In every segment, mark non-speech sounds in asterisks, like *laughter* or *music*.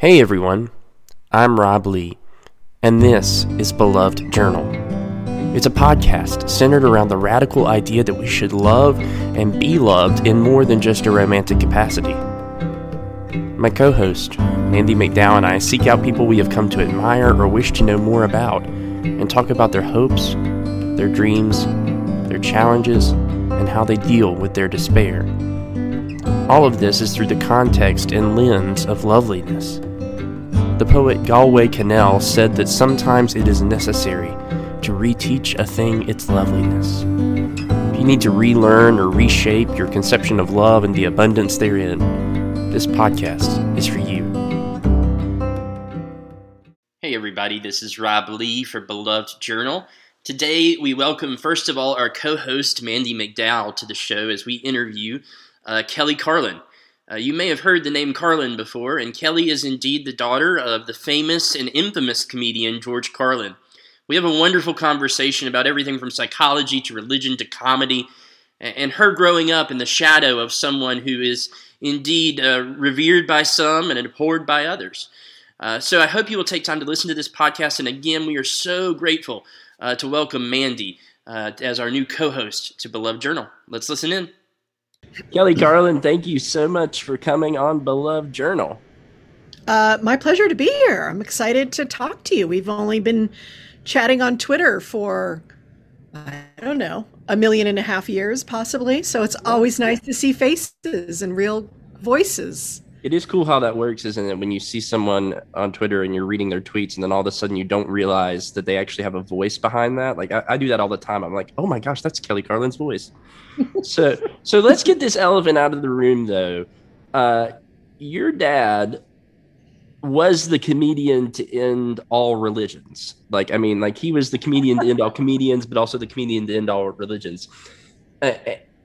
Hey everyone, I'm Rob Lee, and this is Beloved Journal. It's a podcast centered around the radical idea that we should love and be loved in more than just a romantic capacity. My co host, Mandy McDowell, and I seek out people we have come to admire or wish to know more about and talk about their hopes, their dreams, their challenges, and how they deal with their despair. All of this is through the context and lens of loveliness. The poet Galway Kinnell said that sometimes it is necessary to reteach a thing its loveliness. If you need to relearn or reshape your conception of love and the abundance therein, this podcast is for you. Hey, everybody, this is Rob Lee for Beloved Journal. Today, we welcome, first of all, our co host, Mandy McDowell, to the show as we interview uh, Kelly Carlin. Uh, you may have heard the name Carlin before, and Kelly is indeed the daughter of the famous and infamous comedian George Carlin. We have a wonderful conversation about everything from psychology to religion to comedy, and her growing up in the shadow of someone who is indeed uh, revered by some and abhorred by others. Uh, so I hope you will take time to listen to this podcast. And again, we are so grateful uh, to welcome Mandy uh, as our new co host to Beloved Journal. Let's listen in. Kelly Carlin, thank you so much for coming on Beloved Journal. Uh, my pleasure to be here. I'm excited to talk to you. We've only been chatting on Twitter for, I don't know, a million and a half years, possibly. So it's always nice to see faces and real voices. It is cool how that works, isn't it? When you see someone on Twitter and you're reading their tweets, and then all of a sudden you don't realize that they actually have a voice behind that. Like I, I do that all the time. I'm like, oh my gosh, that's Kelly Carlin's voice. *laughs* so, so let's get this elephant out of the room, though. Uh, your dad was the comedian to end all religions. Like, I mean, like he was the comedian to end all comedians, but also the comedian to end all religions. Uh,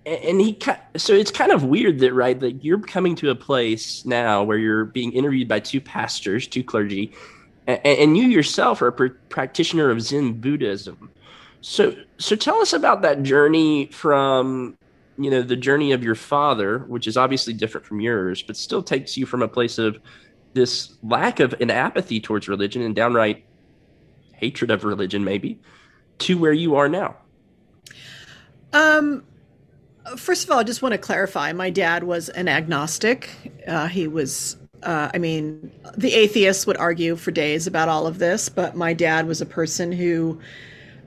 and he so it's kind of weird that right that you're coming to a place now where you're being interviewed by two pastors two clergy and, and you yourself are a pr- practitioner of zen buddhism. So so tell us about that journey from you know the journey of your father which is obviously different from yours but still takes you from a place of this lack of an apathy towards religion and downright hatred of religion maybe to where you are now. Um First of all, I just want to clarify my dad was an agnostic. Uh, he was, uh, I mean, the atheists would argue for days about all of this, but my dad was a person who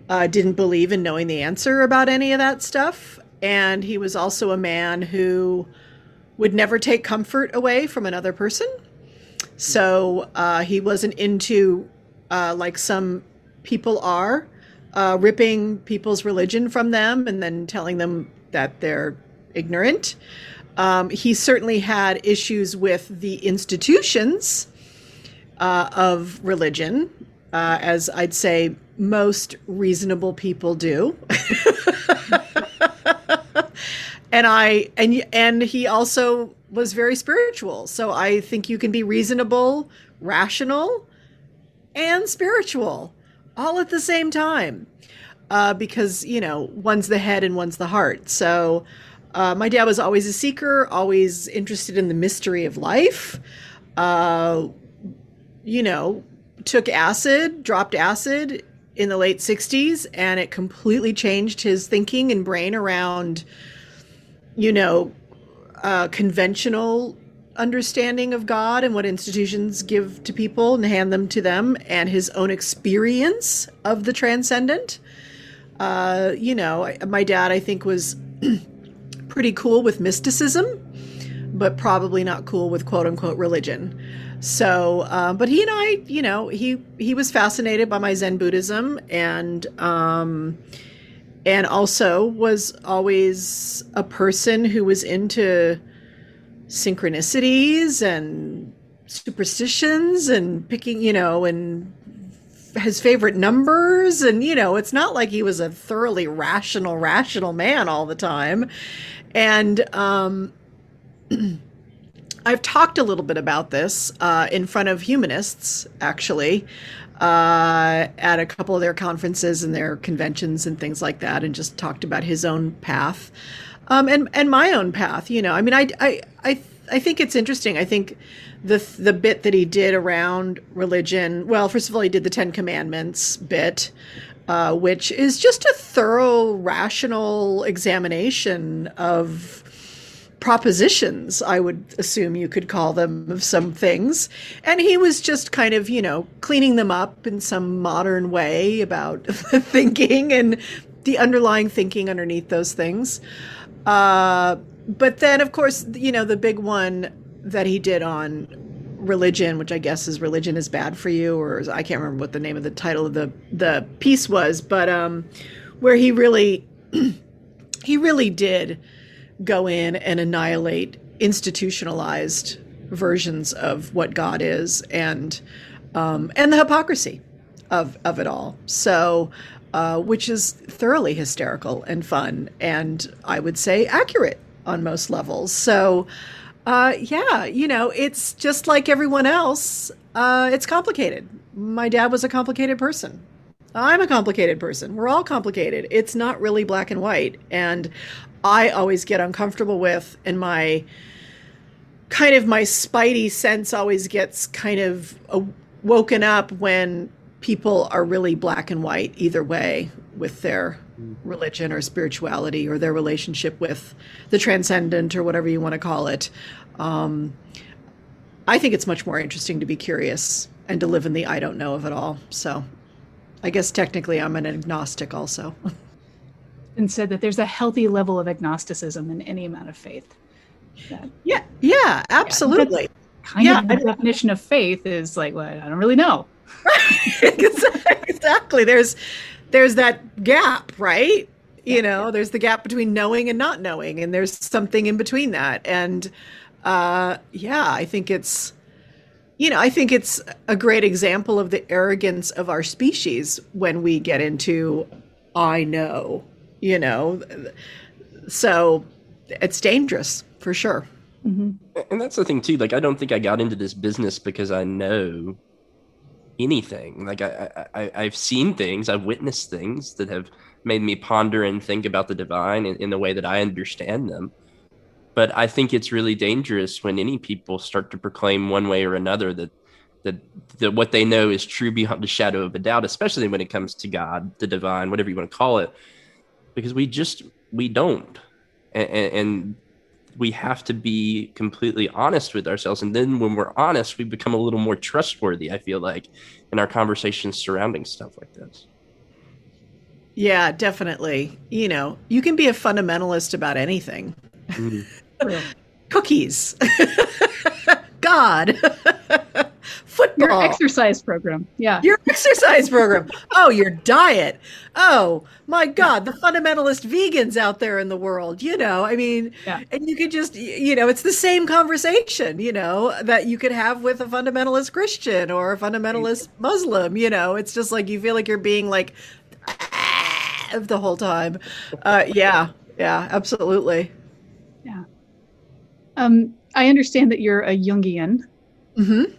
uh, didn't believe in knowing the answer about any of that stuff. And he was also a man who would never take comfort away from another person. So uh, he wasn't into, uh, like some people are, uh, ripping people's religion from them and then telling them that they're ignorant. Um, he certainly had issues with the institutions uh, of religion, uh, as I'd say most reasonable people do. *laughs* and I and and he also was very spiritual. So I think you can be reasonable, rational, and spiritual all at the same time uh, because you know one's the head and one's the heart. So uh, my dad was always a seeker, always interested in the mystery of life. Uh, you know, took acid, dropped acid in the late 60s, and it completely changed his thinking and brain around, you know, uh, conventional understanding of God and what institutions give to people and hand them to them, and his own experience of the transcendent. Uh, you know, my dad, I think, was *clears throat* pretty cool with mysticism, but probably not cool with quote unquote religion. So, uh, but he and I, you know, he he was fascinated by my Zen Buddhism, and um, and also was always a person who was into synchronicities and superstitions and picking, you know, and his favorite numbers and you know it's not like he was a thoroughly rational rational man all the time and um *clears throat* I've talked a little bit about this uh, in front of humanists, actually, uh, at a couple of their conferences and their conventions and things like that, and just talked about his own path um, and and my own path. You know, I mean, I I I I think it's interesting. I think the the bit that he did around religion. Well, first of all, he did the Ten Commandments bit, uh, which is just a thorough, rational examination of propositions, I would assume you could call them, of some things. And he was just kind of, you know, cleaning them up in some modern way about *laughs* thinking and the underlying thinking underneath those things. Uh, but then, of course, you know, the big one that he did on religion, which I guess is religion is bad for you, or I can't remember what the name of the title of the the piece was, but um, where he really *clears throat* he really did go in and annihilate institutionalized versions of what God is and um, and the hypocrisy of of it all. So, uh, which is thoroughly hysterical and fun, and I would say accurate on most levels. So, uh, yeah, you know, it's just like everyone else. Uh, it's complicated. My dad was a complicated person. I'm a complicated person. We're all complicated. It's not really black and white. And I always get uncomfortable with, and my kind of my spidey sense always gets kind of woken up when people are really black and white either way with their religion or spirituality or their relationship with the transcendent or whatever you want to call it. Um, I think it's much more interesting to be curious and to live in the I don't know of it all. So I guess technically I'm an agnostic also. *laughs* and said that there's a healthy level of agnosticism in any amount of faith. That, yeah, yeah, absolutely. Yeah, kind yeah, of the definition of faith is like, well, I don't really know. *laughs* *laughs* exactly. There's there's that gap, right? You know, there's the gap between knowing and not knowing, and there's something in between that. And uh, yeah, I think it's you know, I think it's a great example of the arrogance of our species when we get into I know you know so it's dangerous for sure mm-hmm. and that's the thing too like i don't think i got into this business because i know anything. Like I, I i've seen things i've witnessed things that have made me ponder and think about the divine in, in the way that i understand them. But i think it's really dangerous when any people start to proclaim one way or another that that, that what they know is true beyond the shadow of a doubt especially when it comes to god the divine whatever you want to call it because we just we don't. And, and, we have to be completely honest with ourselves. And then when we're honest we become a little more trustworthy i feel like in our conversations surrounding stuff like this. Yeah definitely. You know you can be a fundamentalist about anything. Mm. *laughs* cookies. *laughs* God *laughs* football. Your exercise program. Yeah. Your exercise program. Oh, your diet. Oh, my God. The fundamentalist vegans out there in the world, you know, I mean, yeah. and you could just, you know, it's the same conversation, you know, that you could have with a fundamentalist Christian or a fundamentalist Muslim, you know, it's just like you feel like you're being like the whole time. Uh, yeah. Yeah, absolutely. Yeah. Um, I understand that you're a Jungian. Mm-hmm.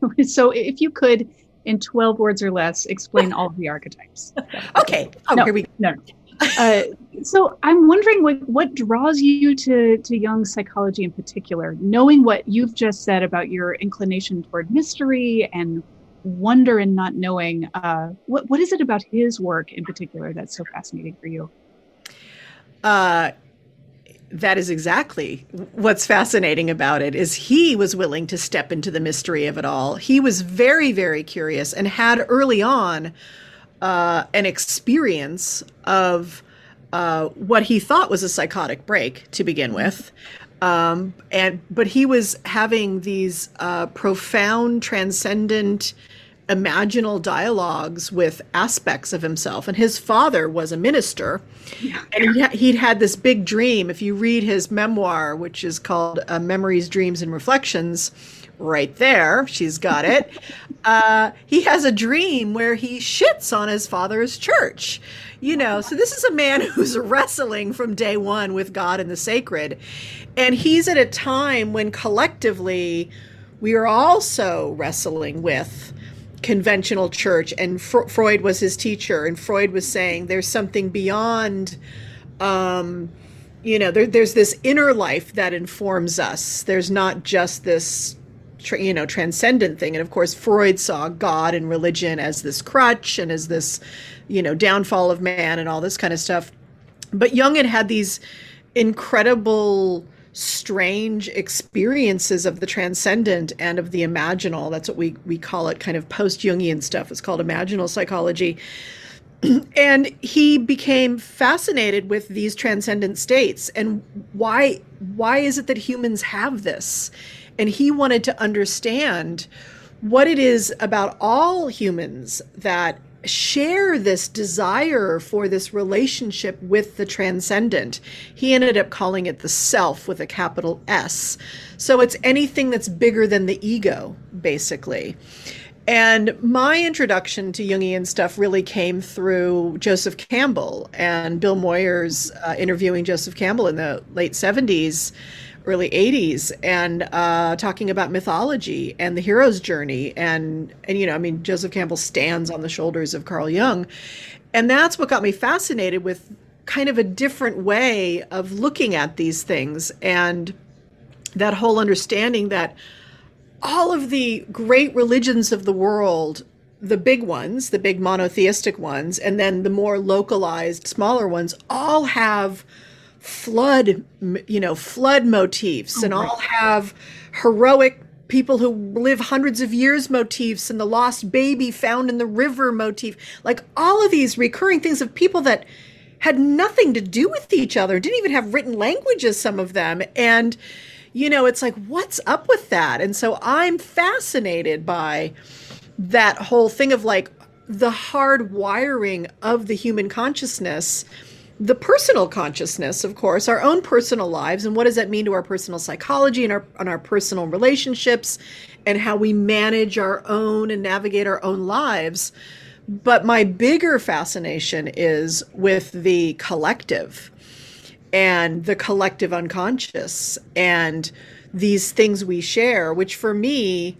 *laughs* so if you could, in 12 words or less, explain all of the archetypes. *laughs* okay. Oh, no, here we go. No. Uh, so I'm wondering what, what draws you to, to Jung psychology in particular, knowing what you've just said about your inclination toward mystery and wonder and not knowing. Uh, what, what is it about his work in particular that's so fascinating for you? Uh, that is exactly what's fascinating about it is he was willing to step into the mystery of it all. He was very very curious and had early on uh, an experience of uh, what he thought was a psychotic break to begin with. Um, and but he was having these uh, profound transcendent imaginal dialogues with aspects of himself. And his father was a minister, yeah. and he'd, he'd, had this big dream. If you read his memoir, which is called uh, Memories, Dreams, and Reflections, right there, she's got it. *laughs* uh, he has a dream where he shits on his father's church. You know, so this is a man *laughs* who's wrestling from day one with God and the sacred. And he's at a time when collectively we are also wrestling with conventional church and Fr- freud was his teacher and freud was saying there's something beyond um, you know, there, there's this inner life that informs us. There's not just this, tra- you know, transcendent thing. And of course, Freud saw God and religion as this crutch and as this, you know, downfall of man and all this kind of stuff. But Jung had had these incredible, strange experiences of the transcendent and of the imaginal. That's what we we call it, kind of post Jungian stuff. It's called imaginal psychology *clears throat* and he became fascinated with these transcendent states and why why is it that humans have this and he wanted to understand what it is about all humans that share this desire for this relationship with the transcendent. He ended up calling it the self with a capital S. So it's anything that's bigger than the ego, basically. And my introduction to Jungian stuff really came through Joseph Campbell and Bill Moyers uh, interviewing Joseph Campbell in the late 70s, early 80s, and uh, talking about mythology and the hero's journey. And, and, you know, I mean, Joseph Campbell stands on the shoulders of Carl Jung. And that's what got me fascinated with kind of a different way of looking at these things and that whole understanding that all of the great religions of the world the big ones, the big monotheistic ones, and then the more localized, smaller ones, all have flood, you know, flood motifs, oh, and all have heroic people who live hundreds of years motifs, and the lost baby found in the river motif. Like all of these recurring things of people that had nothing to do with each other, didn't even have written languages, some of them, and you know, it's like, what's up with that? And so I'm fascinated by that whole thing of like the hard wiring of the human consciousness the personal consciousness, of course, our own personal lives, and what does that mean to our personal psychology and our and our personal relationships, and how we manage our own and navigate our own lives. But my bigger fascination is with the collective and the collective unconscious and these things we share, which for me,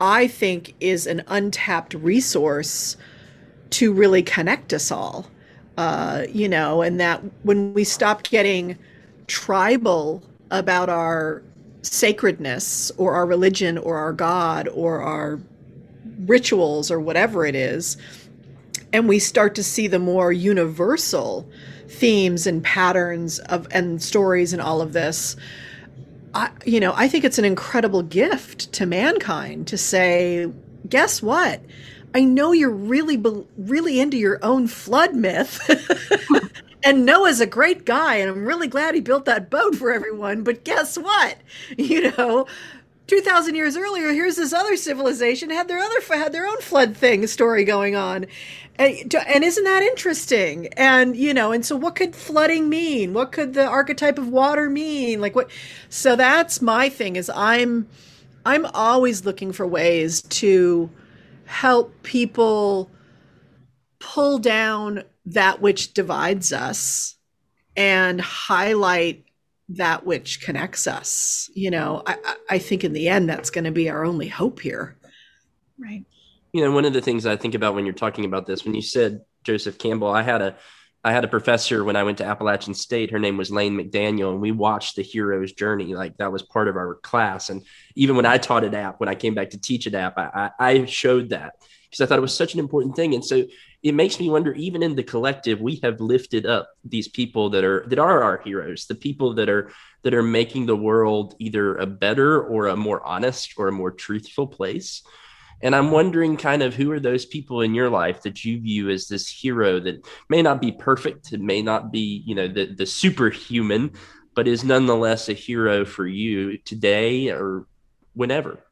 I think is an untapped resource to really connect us all. Uh, you know, and that when we stop getting tribal about our sacredness or our religion or our God or our rituals or whatever it is, and we start to see the more universal themes and patterns of and stories and all of this I, you know i think it's an incredible gift to mankind to say guess what i know you're really really into your own flood myth. *laughs* And noah's a great guy and i'm really glad he built that boat for everyone but guess what? *laughs* You know 2000 years earlier here's this other civilization had their other had their own flood thing story going on. And, and isn't that interesting? And you know and so what could flooding mean? What could the archetype of water mean? Like what so that's my thing is i'm i'm always looking for ways to help people pull down that which divides us and highlight that which connects us. You know, I, I think in the end, that's going to be our only hope here. Right. You know, one of the things I think about when you're talking about this, when you said Joseph Campbell, I had a, I had a professor when I went to Appalachian State. Her name was Lane McDaniel, and we watched the hero's journey. Like that was part of our class. And even when I taught at App, when I came back to teach at App, I, I showed that because I thought it was such an important thing. And so it makes me wonder even in the collective we have lifted up these people that are that are our heroes the people that are that are making the world either a better or a more honest or a more truthful place and i'm wondering kind of who are those people in your life that you view as this hero that may not be perfect it may not be you know the the superhuman but is nonetheless a hero for you today or whenever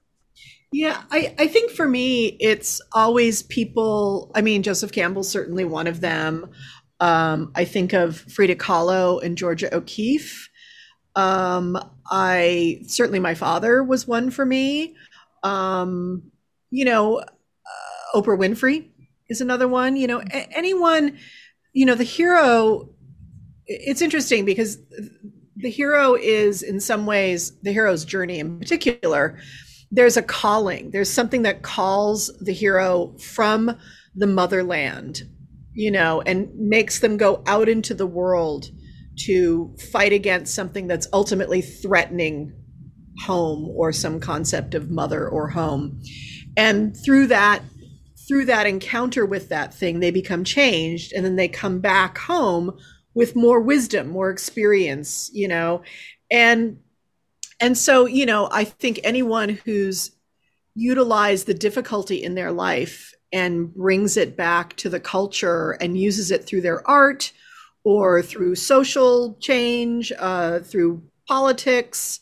yeah, I, I think for me, it's always people. I mean, Joseph Campbell's certainly one of them. Um, I think of Frida Kahlo and Georgia O'Keeffe. Um, I certainly my father was one for me. Um, you know, uh, Oprah Winfrey is another one. You know, a- anyone. You know, the hero. It's interesting because the hero is in some ways the hero's journey in particular there's a calling there's something that calls the hero from the motherland you know and makes them go out into the world to fight against something that's ultimately threatening home or some concept of mother or home and through that through that encounter with that thing they become changed and then they come back home with more wisdom more experience you know? And and so you know i think anyone who's utilized the difficulty in their life and brings it back to the culture and uses it through their art or through social change uh, through politics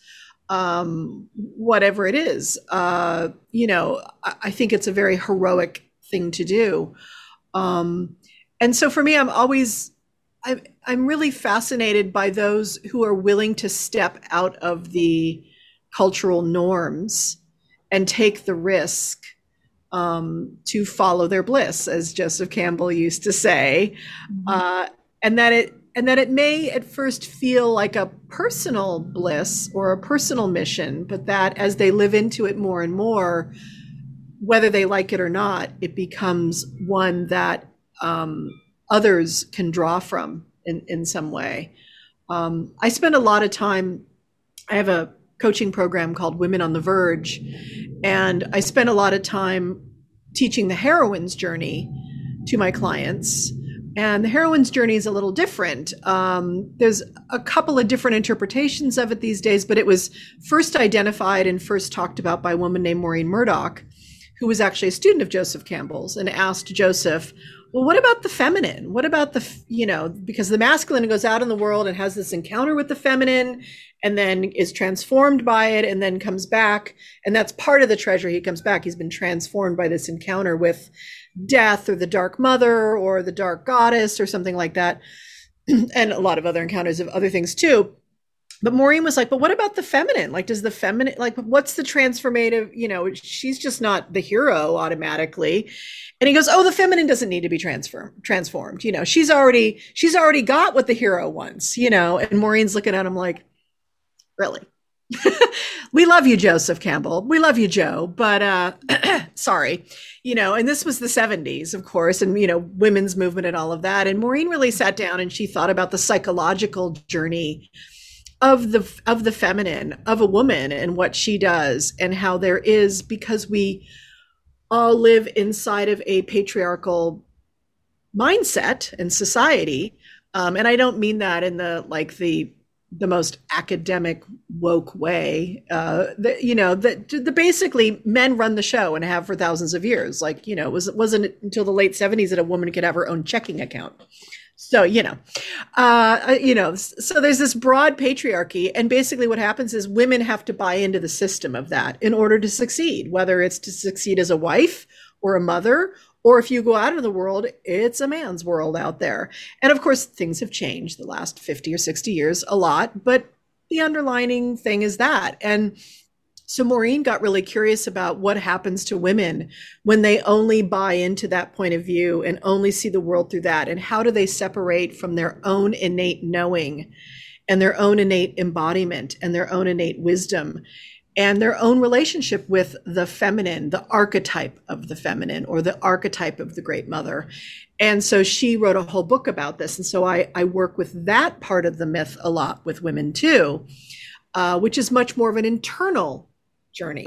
um, whatever it is. Uh, you know I, I think it's a very heroic thing to do. Um, and so for me i'm always I'm, I'm really fascinated by those who are willing to step out of the cultural norms and take the risk um, to follow their bliss, as Joseph Campbell used to say, mm-hmm. uh, and that it and that it may at first feel like a personal bliss or a personal mission, but that as they live into it more and more, whether they like it or not, it becomes one that um, others can draw from in, in some way. Um, I spend a lot of time, I have a coaching program called Women on the Verge, and I spend a lot of time teaching the heroine's journey to my clients. And the heroine's journey is a little different. Um, there's a couple of different interpretations of it these days, but it was first identified and first talked about by a woman named Maureen Murdock, who was actually a student of Joseph Campbell's and asked Joseph, well, what about the feminine? What about the, you know, because the masculine goes out in the world and has this encounter with the feminine and then is transformed by it and then comes back. And that's part of the treasure. He comes back. He's been transformed by this encounter with death or the dark mother or the dark goddess or something like that. *clears throat* and a lot of other encounters of other things too but Maureen was like, but what about the feminine? Like, does the feminine, like, what's the transformative? You know, she's just not the hero automatically. And he goes, oh, the feminine doesn't need to be transform transformed. You know, she's already, she's already got what the hero wants, you know? And Maureen's looking at him like, really? *laughs* we love you, Joseph Campbell. We love you, Joe, but, uh, *clears throat* sorry, you know, and this was the 70s, of course, and, you know, women's movement and all of that. And Maureen really sat down and she thought about the psychological journey of the of the feminine of a woman and what she does and how there is because we all live inside of a patriarchal mindset and society um, and i don't mean that in the like the the most academic woke way uh the, you know that the basically men run the show and have for thousands of years. Like you know it was it wasn't until the late 70s that a woman could have her own checking account. So you know uh, uh, you know so there's this broad patriarchy and basically what happens is women have to buy into the system of that in order to succeed whether it's to succeed as a wife or a mother or if you go out into the world it's a man's world out there. And of course things have changed the last 50 or 60 years a lot but the underlining thing is that. And so Maureen got really curious about what happens to women when they only buy into that point of view and only see the world through that. And how do they separate from their own innate knowing and their own innate embodiment and their own innate wisdom and their own relationship with the feminine, the archetype of the feminine or the archetype of the great mother. And so she wrote a whole book about this. And so I, I work with that part of the myth a lot with women too, uh, which is much more of an internal journey.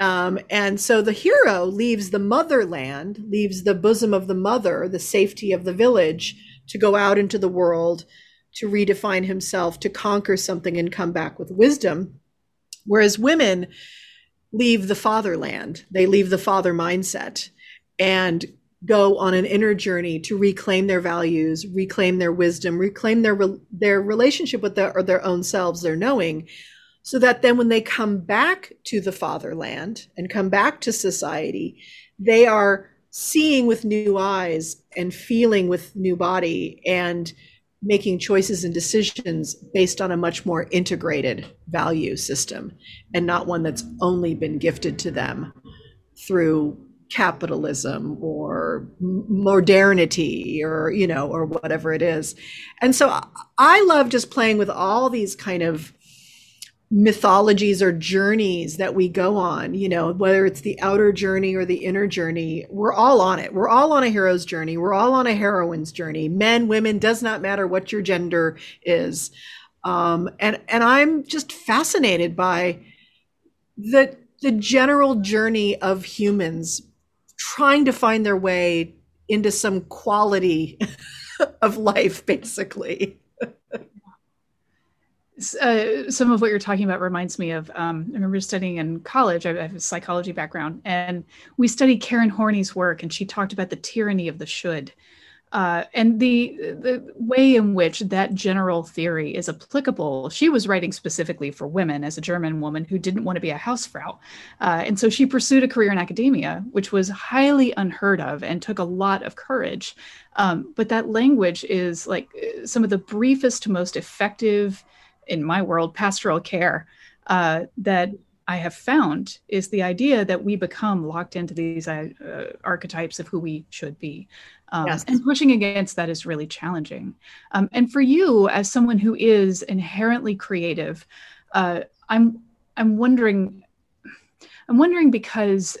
Um, and so the hero leaves the motherland, leaves the bosom of the mother, the safety of the village, to go out into the world, to redefine himself, to conquer something and come back with wisdom. Whereas women leave the fatherland, they leave the father mindset and go on an inner journey to reclaim their values, reclaim their wisdom, reclaim their their relationship with their, or their own selves, their knowing, so that then when they come back to the fatherland and come back to society, they are seeing with new eyes and feeling with new body and making choices and decisions based on a much more integrated value system and not one that's only been gifted to them through capitalism or modernity or you know or whatever it is. And so i love just playing with all these kind of mythologies or journeys that we go on, you know, whether it's the outer journey or the inner journey, we're all on it. We're all on a hero's journey. We're all on a heroine's journey. Men, women, does not matter what your gender is. Um, and and I'm just fascinated by the the general journey of humans trying to find their way into some quality *laughs* of life, basically uh, some of what you're talking about reminds me of um, I remember studying in college. I have a psychology background, and we studied Karen Horney's work, and she talked about the tyranny of the should, uh, and the the way in which that general theory is applicable. She was writing specifically for women as a German woman who didn't want to be a hausfrau, uh, and so she pursued a career in academia, which was highly unheard of and took a lot of courage. Um, but that language is like uh, some of the briefest, most effective in my world, pastoral care uh, that I have found is the idea that we become locked into these uh, uh, archetypes of who we should be. Um, yes. And pushing against that is really challenging. Um, and for you, as someone who is inherently creative, uh, I'm I'm wondering, I'm wondering because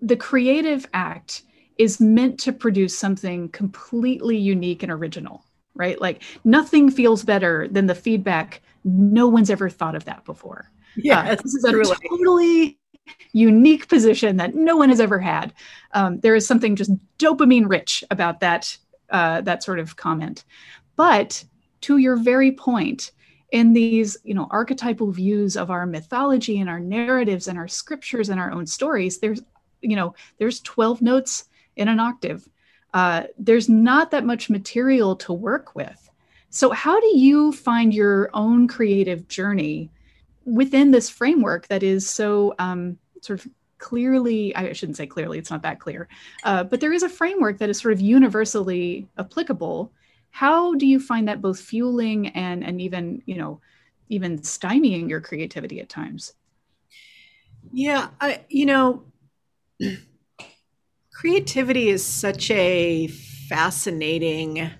the creative act is meant to produce something completely unique and original, right? Like nothing feels better than the feedback no one's ever thought of that before. Yeah, uh, this is a totally unique position that no one has ever had. Um, there is something just dopamine rich about that uh, that sort of comment. But to your very point, in these you know archetypal views of our mythology and our narratives and our scriptures and our own stories, there's you know there's 12 notes in an octave. Uh, there's not that much material to work with. So, how do you find your own creative journey within this framework that is so um, sort of clearly, I shouldn't say clearly, it's not that clear, uh, but there is a framework that is sort of universally applicable. How do you find that both fueling and, and even, you know, even stymieing your creativity at times? Yeah, I, you know, *clears throat* creativity is such a fascinating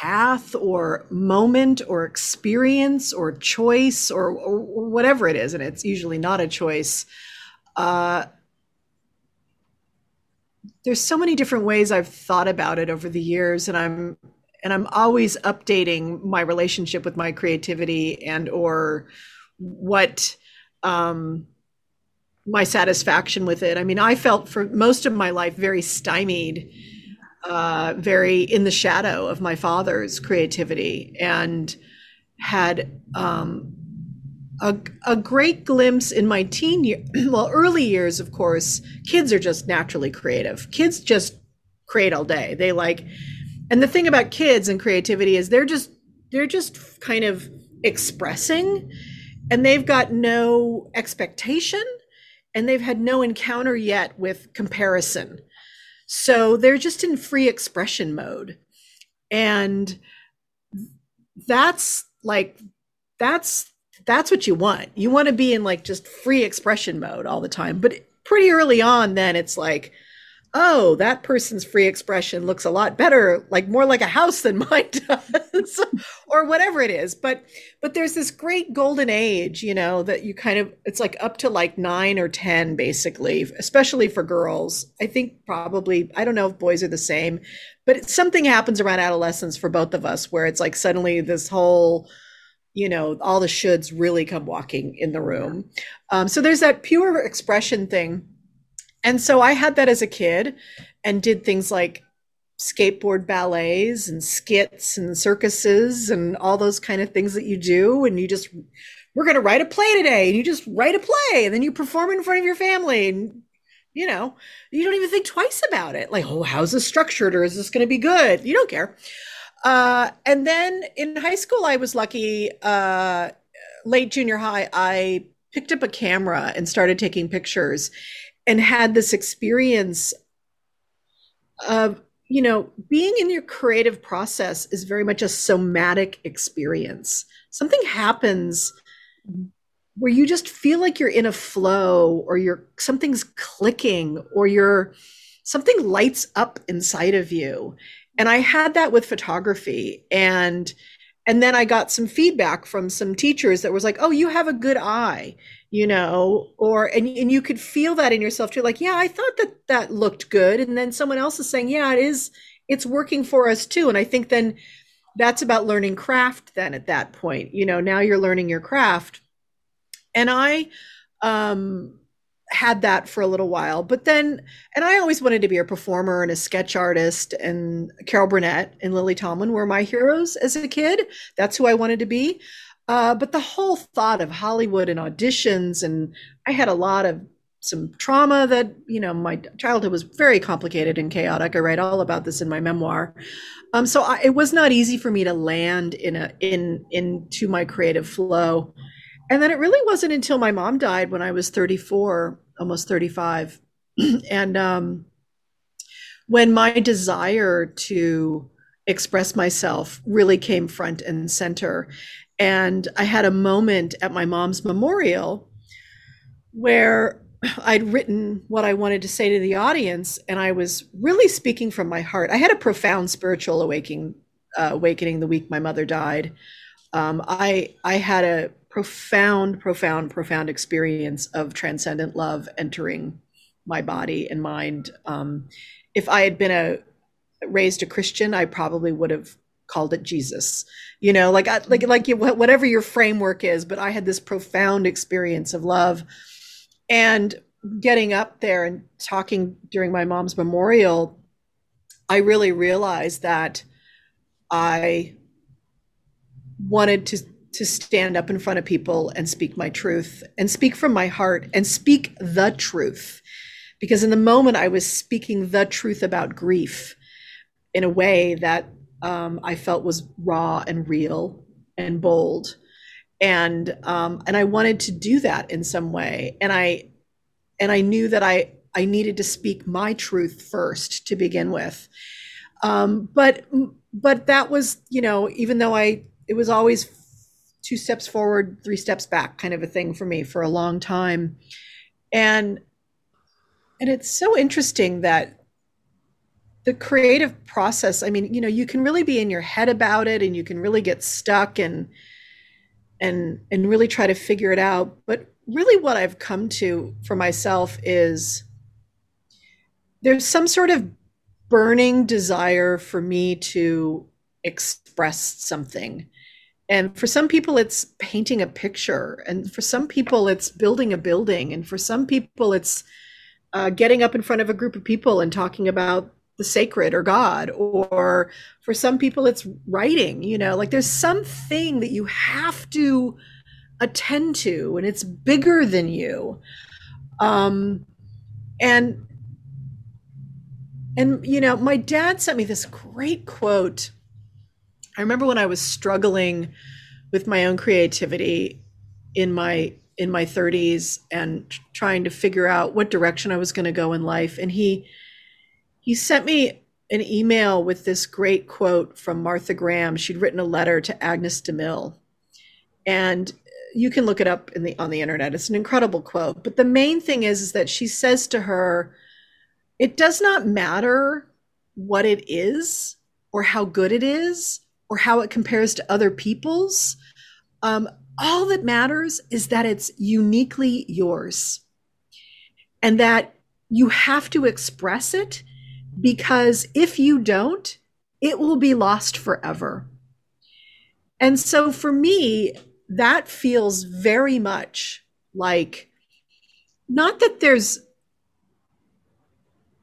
path or moment or experience or choice or, or, whatever it is, and it's usually not a choice. Uh, there's so many different ways I've thought about it over the years, and I'm and I'm always updating my relationship with my creativity and or what um, my satisfaction with it. I mean, I felt for most of my life very stymied uh, very in the shadow of my father's creativity and had um, a, a great glimpse in my teen year *clears throat* well early years of course kids are just naturally creative. Kids just create all day. They like and the thing about kids and creativity is they're just they're just kind of expressing and they've got no expectation and they've had no encounter yet with comparison so they're just in free expression mode. And that's like that's that's what you want. You want to be in like just free expression mode all the time. But pretty early on then it's like oh, that person's free expression looks a lot better, like more like a house than *laughs* mine does, or whatever it is. But but there's this great golden age, you know, that you kind of it's like up to like nine or ten, basically, especially for girls. I think probably I don't know if boys are the same, but something happens around adolescence for both of us where it's like suddenly this whole you know all the shoulds really come walking in the room um, so there's that pure expression thing and so I had that as a kid and did things like skateboard ballets and skits and circuses and all those kind of things that you do. And you just, we're going to write a play today. And you just write a play and then you perform in front of your family. And, you know, you don't even think twice about it. Like, oh, how's this structured or is this going to be good? You don't care. Uh, and then in high school, I was lucky. Uh, late junior high, I picked up a camera and started taking pictures and had this experience of you know being in your creative process is very much a somatic experience something happens where you just feel like you're in a flow or you're something's clicking or you're something lights up inside of you and i had that with photography and and then I got some feedback from some teachers that was like, "Oh, you have a good eye." You know, or and and you could feel that in yourself too like, "Yeah, I thought that that looked good." And then someone else is saying, "Yeah, it is it's working for us too." And I think then that's about learning craft then at that point. You know, now you're learning your craft. And I um had that for a little while. But then, and I always wanted to be a performer and a sketch artist, and Carol Burnett and Lily Tomlin were my heroes as a kid. That's who I wanted to be. Uh, but the whole thought of Hollywood and auditions, and I had a lot of some trauma that, you know, my childhood was very complicated and chaotic. I write all about this in my memoir. Um, so I, it was not easy for me to land in a in into my creative flow and then it really wasn't until my mom died when I was 34, almost 35. *clears throat* and um, when my desire to express myself really came front and center. And I had a moment at my mom's memorial where I'd written what I wanted to say to the audience, and I was really speaking from my heart. I had a profound spiritual awakening, uh, awakening the week my mother died. Um, I I had a profound, profound, profound experience of transcendent love entering my body and mind. Um, if I had been a raised a Christian, I probably would have called it Jesus. You know, like I, like like whatever your framework is. But I had this profound experience of love, and getting up there and talking during my mom's memorial, I really realized that I wanted to to stand up in front of people and speak my truth and speak from my heart and speak the truth. Because in the moment, I was speaking the truth about grief in a way that um, I felt was raw and real and bold. And um, and I wanted to do that in some way. And I and I knew that I I needed to speak my truth first to begin with. Um, but but that was you know even though I it was always two steps forward, three steps back kind of a thing for me for a long time. And and it's so interesting that the creative process, I mean, you know, you can really be in your head about it and you can really get stuck and and and really try to figure it out. But really what I've come to for myself is there's some sort of burning desire for me to express something and for some people, it's painting a picture. And for some people, it's building a building. And for some people, it's uh, getting up in front of a group of people and talking about the sacred or God. Or for some people, it's writing, you know, like there's something that you have to attend to and it's bigger than you. Um, and and you know my dad sent me this great quote I remember when I was struggling with my own creativity in my in my 30s and trying to figure out what direction I was going to go in life and he he sent me an email with this great quote from Martha Graham. She'd written a letter to Agnes DeMille. And you can look it up the on the internet. It's an incredible quote. But the main thing is, is that she says to her, it does not matter what it is or how good it is or how it compares to other people's. Um, all that matters is that it's uniquely yours and that you have to express it because if you don't, it will be lost forever. And so for me, that feels very much like not that there's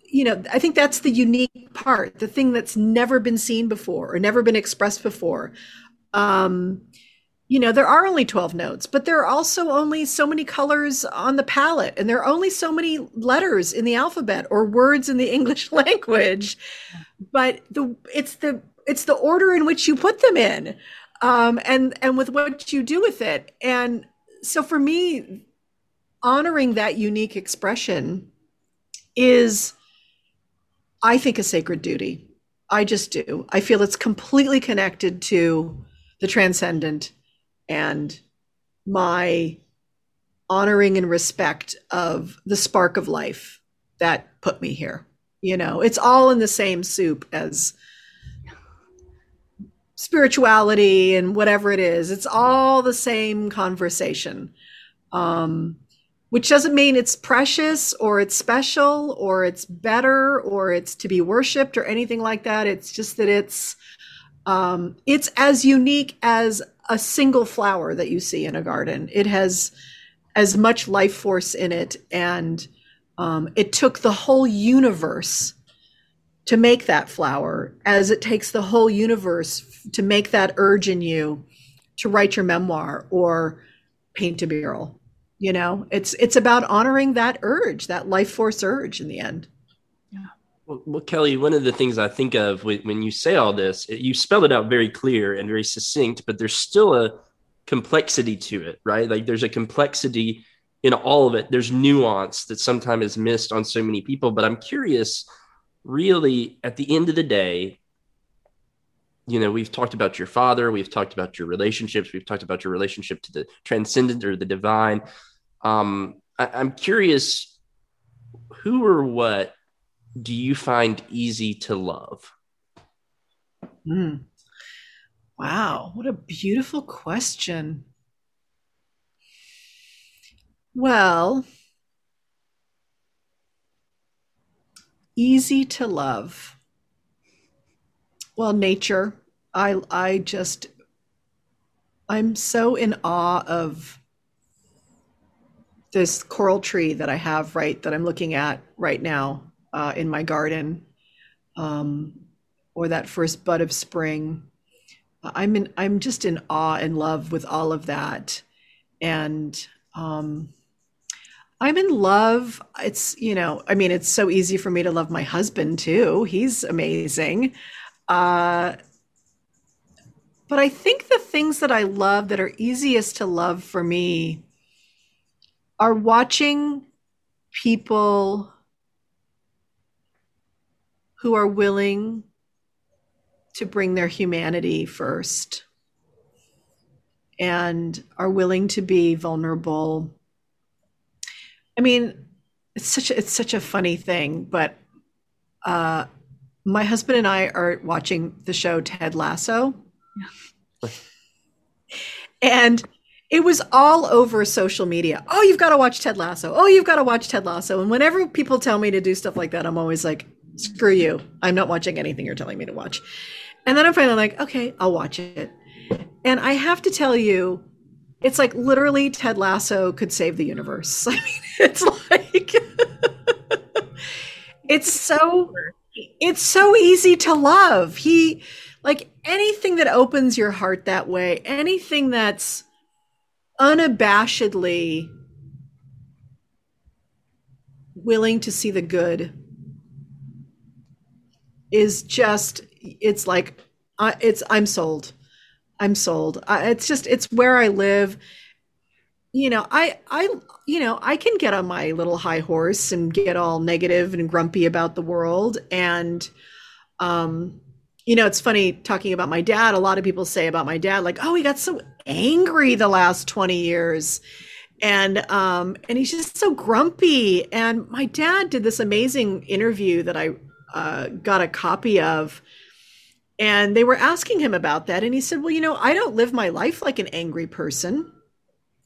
you know, I think that's the unique part, the thing that's never been seen before or never been expressed before. Um, you know, there are only 12 notes, but there are also only so many colors on the palette, and there are only so many letters in the alphabet or words in the *laughs* English language. But the it's the it's the order in which you put them in, um, and and with what you do with it. And so for me, honoring that unique expression is I think a sacred duty. I just do. I feel it's completely connected to the transcendent and my honoring and respect of the spark of life that put me here. You know, it's all in the same soup as spirituality and whatever it is. It's all the same conversation. Um, which doesn't mean it's precious or it's special or it's better or it's to be worshiped or anything like that. It's just that it's um, it's as unique as a single flower that you see in a garden. It has as much life force in it, and um, it took the whole universe to make that flower, as it takes the whole universe to make that urge in you to write your memoir or paint a mural. You know, it's it's about honoring that urge, that life force urge in the end. Well, well Kelly, one of the things I think of when you say all this, you spell it out very clear and very succinct, but there's still a complexity to it, right? Like there's a complexity in all of it. There's nuance that sometimes is missed on so many people. But I'm curious, really, at the end of the day, you know, we've talked about your father, we've talked about your relationships, we've talked about your relationship to the transcendent or the divine. Um, I, I'm curious, who or what do you find easy to love? Mm. Wow, what a beautiful question. Well, easy to love. Well, nature. I I just I'm so in awe of this coral tree that I have right that I'm looking at right now uh, in my garden, um, or that first bud of spring. I'm in I'm just in awe and love with all of that, and um, I'm in love. It's you know I mean it's so easy for me to love my husband too. He's amazing. Uh, but I think the things that I love that are easiest to love for me are watching people who are willing to bring their humanity first and are willing to be vulnerable. I mean, it's such a, it's such a funny thing, but uh, my husband and I are watching the show Ted Lasso. *laughs* and it was all over social media. Oh, you've got to watch Ted Lasso. Oh, you've got to watch Ted Lasso. And whenever people tell me to do stuff like that, I'm always like, screw you. I'm not watching anything you're telling me to watch. And then I'm finally like, okay, I'll watch it. And I have to tell you, it's like literally Ted Lasso could save the universe. *laughs* I mean, it's like, *laughs* it's so it's so easy to love. He like anything that opens your heart that way, anything that's unabashedly willing to see the good is just it's like uh, it's i'm sold i'm sold it's just it's where i live you know i i you know, I can get on my little high horse and get all negative and grumpy about the world. And, um, you know, it's funny talking about my dad. A lot of people say about my dad, like, oh, he got so angry the last 20 years. And um, and he's just so grumpy. And my dad did this amazing interview that I uh, got a copy of. And they were asking him about that. And he said, Well, you know, I don't live my life like an angry person.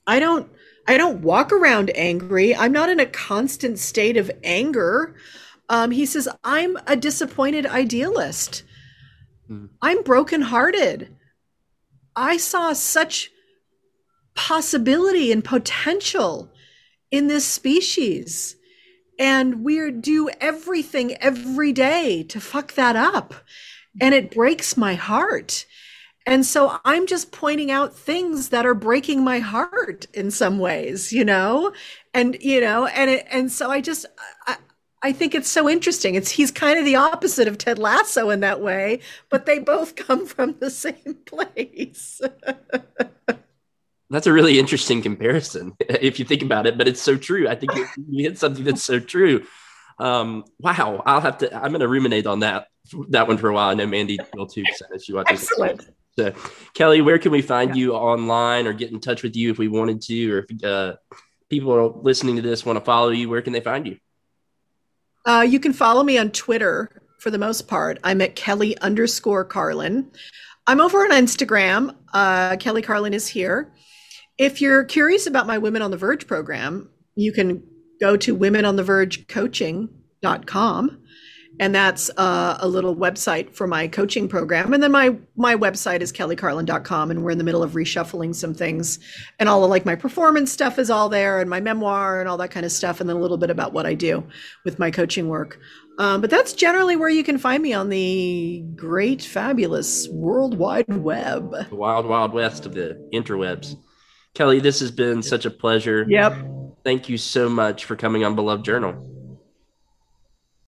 I don't I don't walk around angry. I'm not in a constant state of anger. Um, he says, I'm a disappointed idealist. Mm. I'm brokenhearted. I saw such possibility and potential in this species. And we do everything every day to fuck that up. And it breaks my heart. And so I'm just pointing out things that are breaking my heart in some ways, you know? And, you know, and, it, and so I just, I, I think it's so interesting. It's he's kind of the opposite of Ted Lasso in that way, but they both *laughs* come from the same place. *laughs* that's a really interesting comparison *laughs* if you think about it, but it's so true. I think you hit something that's so true. Um, wow, I'll have to. I'm going to ruminate on that that one for a while. I know Mandy will too. Because she watches. Excellent. So, Kelly, where can we find yeah. you online or get in touch with you if we wanted to, or if uh, people are listening to this want to follow you? Where can they find you? Uh, you can follow me on Twitter for the most part. I'm at Kelly underscore Carlin. I'm over on Instagram. Uh, Kelly Carlin is here. If you're curious about my Women on the Verge program, you can go to womenonthevergecoaching.com and that's uh, a little website for my coaching program. And then my my website is kellycarlin.com and we're in the middle of reshuffling some things and all of like my performance stuff is all there and my memoir and all that kind of stuff and then a little bit about what i do with my coaching work. Um, but that's generally where you can find me on the great fabulous world wide web. The wild, wild west of the interwebs. Kelly, this has been such a pleasure. yep Thank you so much for coming on Beloved Journal.